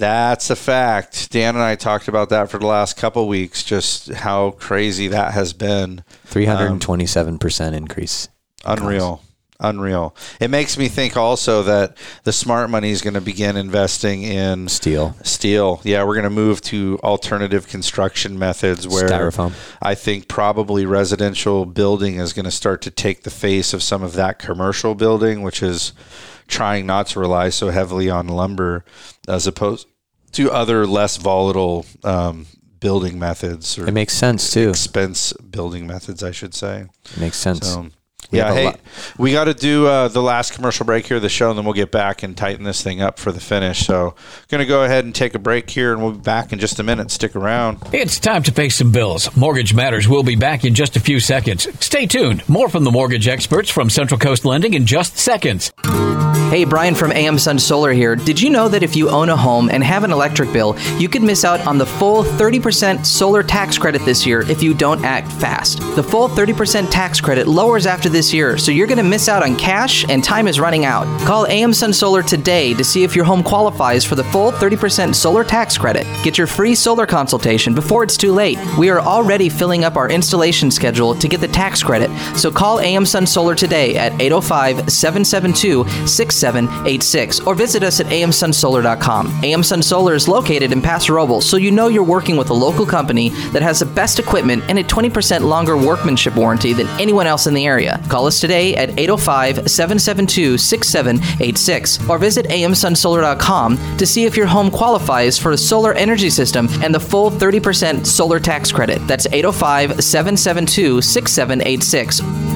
That's a fact. Dan and I talked about that for the last couple weeks, just how crazy that has been. 327% um, increase. Unreal. Unreal. It makes me think also that the smart money is going to begin investing in steel. Steel. Yeah, we're going to move to alternative construction methods where Styrofoam. I think probably residential building is going to start to take the face of some of that commercial building, which is trying not to rely so heavily on lumber as opposed to other less volatile um, building methods. Or It makes sense too. Expense building methods, I should say. It makes sense. So, We yeah, hey, lot- we got to do uh, the last commercial break here of the show, and then we'll get back and tighten this thing up for the finish. So, going to go ahead and take a break here, and we'll be back in just a minute. Stick around. It's time to pay some bills. Mortgage Matters will be back in just a few seconds. Stay tuned. More from the mortgage experts from Central Coast Lending in just seconds. Hey, Brian from AM Sun Solar here. Did you know that if you own a home and have an electric bill, you could miss out on the full 30% solar tax credit this year if you don't act fast? The full 30% tax credit lowers after this year, so you're going to miss out on cash and time is running out. Call AM Sun Solar today to see if your home qualifies for the full 30% solar tax credit. Get your free solar consultation before it's too late. We are already filling up our installation schedule to get the tax credit, so call AM Sun Solar today at 805 772 6786 or visit us at amsunsolar.com. AM Sun Solar is located in Paso Robles, so you know you're working with a local company that has the best equipment and a 20% longer workmanship warranty than anyone else in the area. Call us today at 805 772 6786 or visit amsunsolar.com to see if your home qualifies for a solar energy system and the full 30% solar tax credit. That's 805 772 6786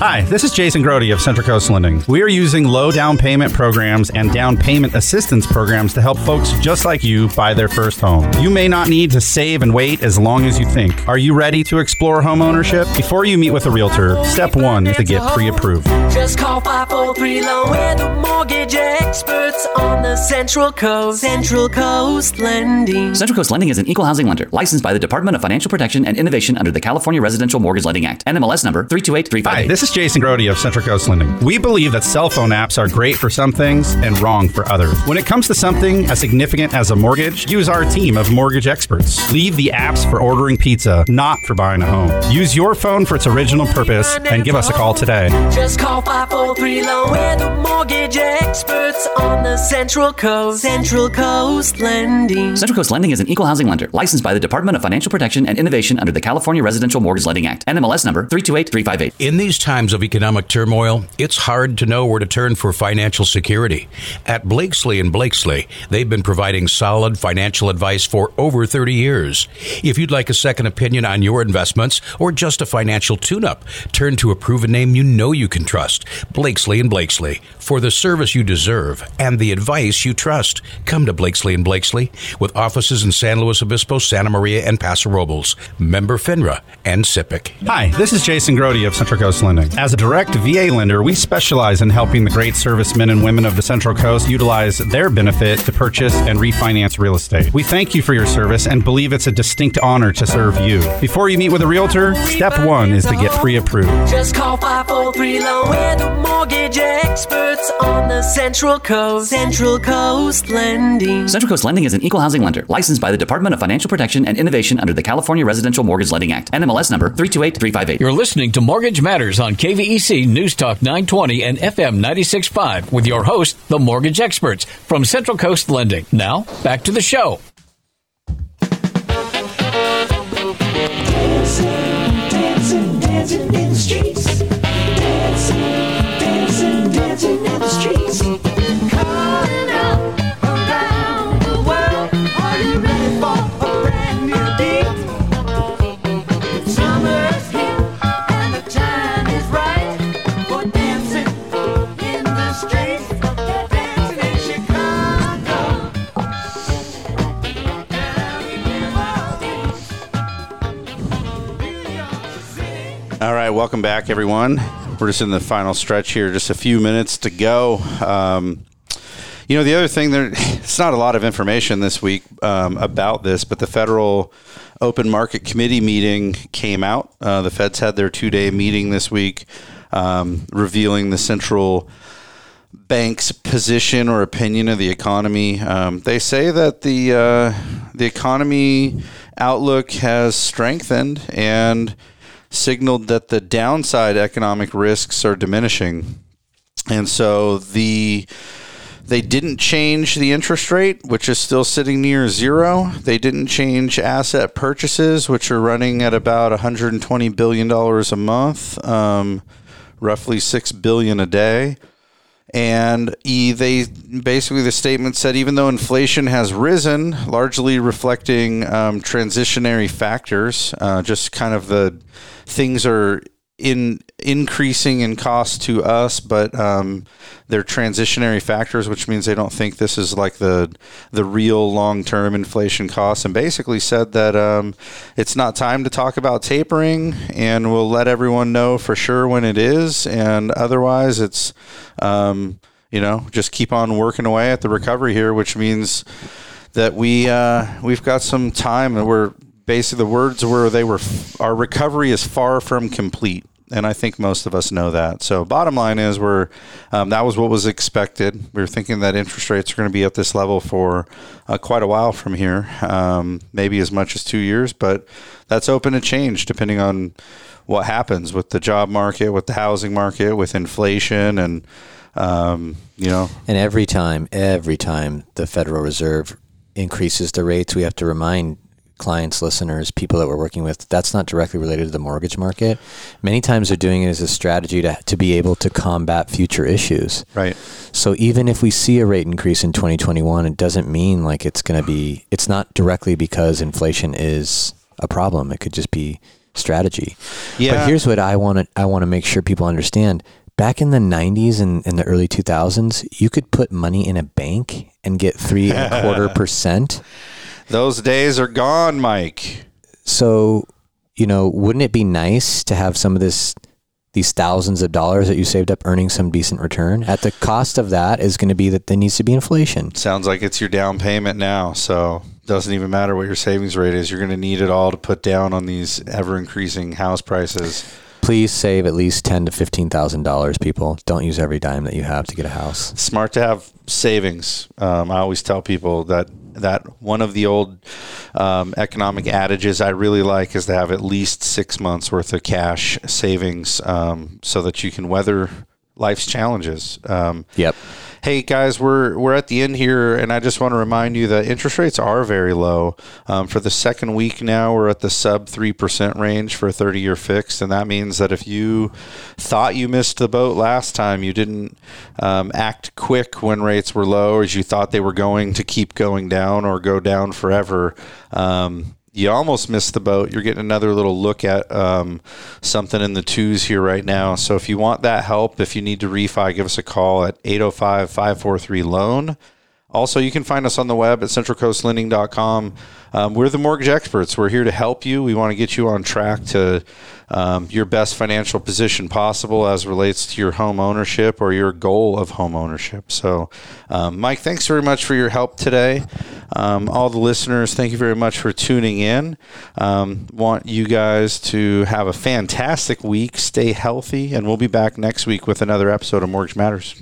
Hi, this is Jason Grody of Central Coast Lending. We are using low down payment programs and down payment assistance programs to help folks just like you buy their first home. You may not need to save and wait as long as you think. Are you ready to explore home ownership? Before you meet with a realtor, step one is to get pre approved. Just call 543 Loan. We're the mortgage experts on the Central Coast. Central Coast Lending. Central Coast Lending is an equal housing lender licensed by the Department of Financial Protection and Innovation under the California Residential Mortgage Lending Act. NMLS number 328358. Hi, this is Jason Grody of Central Coast Lending. We believe that cell phone apps are great for some things and wrong for others. When it comes to something as significant as a mortgage, use our team of mortgage experts. Leave the apps for ordering pizza, not for buying a home. Use your phone for its original purpose and give us a call today. Just call 543 Loan. We're the mortgage experts on the Central Coast. Central Coast Lending. Central Coast Lending is an equal housing lender licensed by the Department of Financial Protection and Innovation under the California Residential Mortgage Lending Act. NMLS number 328358. In these times, times of economic turmoil, it's hard to know where to turn for financial security. At Blakeslee and Blakeslee, they've been providing solid financial advice for over 30 years. If you'd like a second opinion on your investments or just a financial tune-up, turn to a proven name you know you can trust. Blakeslee and Blakeslee. For the service you deserve and the advice you trust, come to Blakeslee and Blakeslee with offices in San Luis Obispo, Santa Maria, and Paso Robles. Member FINRA and SIPC. Hi, this is Jason Grody of Central Coast Lending. As a direct VA lender, we specialize in helping the great servicemen and women of the Central Coast utilize their benefit to purchase and refinance real estate. We thank you for your service and believe it's a distinct honor to serve you. Before you meet with a realtor, step one is to get pre approved. Just call 543 Loan. We're the mortgage experts on the Central Coast. Central Coast Lending. Central Coast Lending is an equal housing lender licensed by the Department of Financial Protection and Innovation under the California Residential Mortgage Lending Act. NMLS number 328358. You're listening to Mortgage Matters on KVEC News Talk 920 and FM 965 with your host, the mortgage experts from Central Coast Lending. Now, back to the show. Dancing, dancing in the streets. Dancing, dancing, dancing in the streets. All right, welcome back, everyone. We're just in the final stretch here, just a few minutes to go. Um, you know, the other thing there, it's not a lot of information this week um, about this, but the federal open market committee meeting came out. Uh, the feds had their two day meeting this week, um, revealing the central bank's position or opinion of the economy. Um, they say that the uh, the economy outlook has strengthened and signaled that the downside economic risks are diminishing. And so the they didn't change the interest rate, which is still sitting near zero. They didn't change asset purchases, which are running at about 120 billion dollars a month, um, roughly six billion a day. And they basically the statement said even though inflation has risen, largely reflecting um, transitionary factors, uh, just kind of the things are in increasing in cost to us, but um, they're transitionary factors, which means they don't think this is like the the real long term inflation costs. And basically said that um, it's not time to talk about tapering, and we'll let everyone know for sure when it is, and otherwise it's um, you know just keep on working away at the recovery here, which means that we uh, we've got some time and we're basically the words were they were our recovery is far from complete and I think most of us know that. So, bottom line is, we're um, that was what was expected. We were thinking that interest rates are going to be at this level for uh, quite a while from here, um, maybe as much as two years, but that's open to change depending on what happens with the job market, with the housing market, with inflation, and um, you know, And every time, every time the Federal Reserve increases the rates, we have to remind clients, listeners, people that we're working with, that's not directly related to the mortgage market. Many times they're doing it as a strategy to, to be able to combat future issues. Right. So even if we see a rate increase in 2021, it doesn't mean like it's going to be, it's not directly because inflation is a problem. It could just be strategy. Yeah. But here's what I want to, I want to make sure people understand. Back in the 90s and in the early 2000s, you could put money in a bank and get three and a quarter percent. Those days are gone, Mike. So, you know, wouldn't it be nice to have some of this, these thousands of dollars that you saved up earning some decent return? At the cost of that is going to be that there needs to be inflation. Sounds like it's your down payment now, so doesn't even matter what your savings rate is. You're going to need it all to put down on these ever increasing house prices. Please save at least ten to fifteen thousand dollars. People don't use every dime that you have to get a house. Smart to have savings. Um, I always tell people that that one of the old um, economic adages I really like is to have at least six months worth of cash savings, um, so that you can weather life's challenges. Um, Yep. Hey guys, we're we're at the end here, and I just want to remind you that interest rates are very low. Um, for the second week now, we're at the sub three percent range for a thirty-year fixed, and that means that if you thought you missed the boat last time, you didn't um, act quick when rates were low, as you thought they were going to keep going down or go down forever. Um, you almost missed the boat. You're getting another little look at um, something in the twos here right now. So if you want that help, if you need to refi, give us a call at 805 543 loan. Also, you can find us on the web at centralcoastlending.com. Um, we're the mortgage experts. We're here to help you. We want to get you on track to um, your best financial position possible as relates to your home ownership or your goal of home ownership. So, um, Mike, thanks very much for your help today. Um, all the listeners, thank you very much for tuning in. Um, want you guys to have a fantastic week. Stay healthy, and we'll be back next week with another episode of Mortgage Matters.